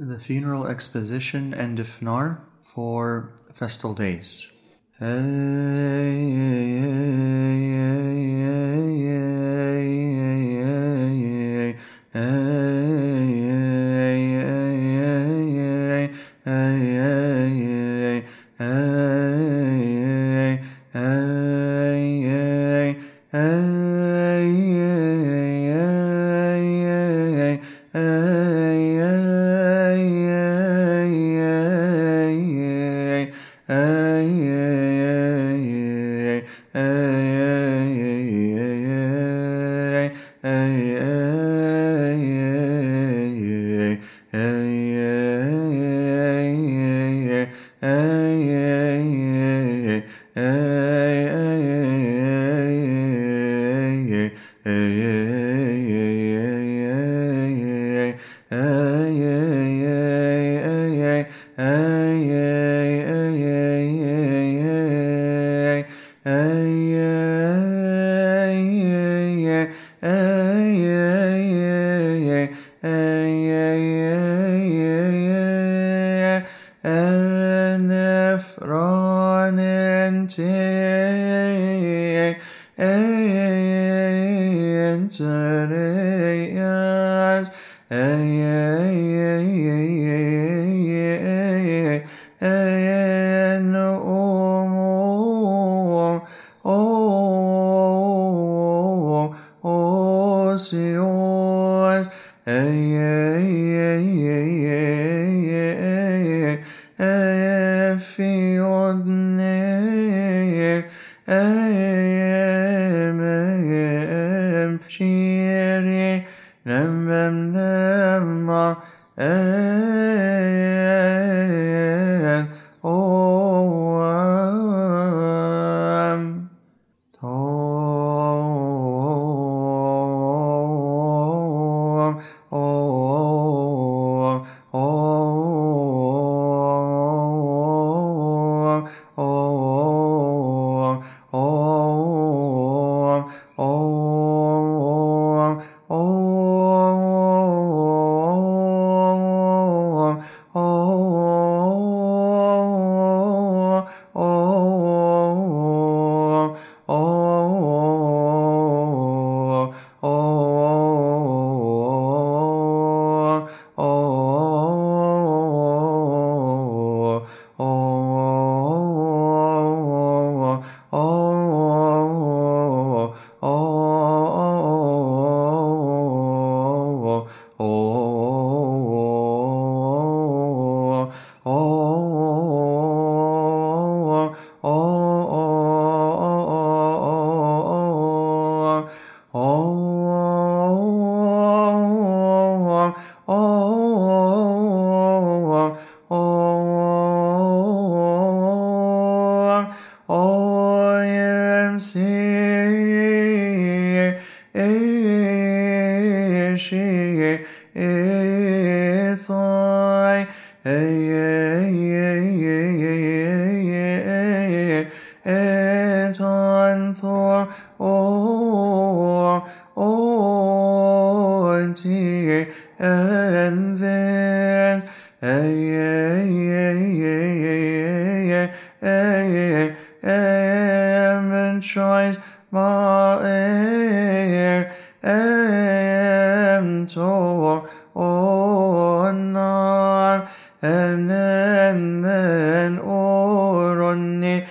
the funeral exposition and ifnar for festal days. Uh... Nefronen Tee, Sagittarius. Hey, hey, hey. Nem nem nem ma. Ah, eh, eh, eh. eh. oh, oh, oh, oh, oh, oh, oh, oh, oh, oh, I am seeing she is twenty and then and choice my air and to or not and then or on the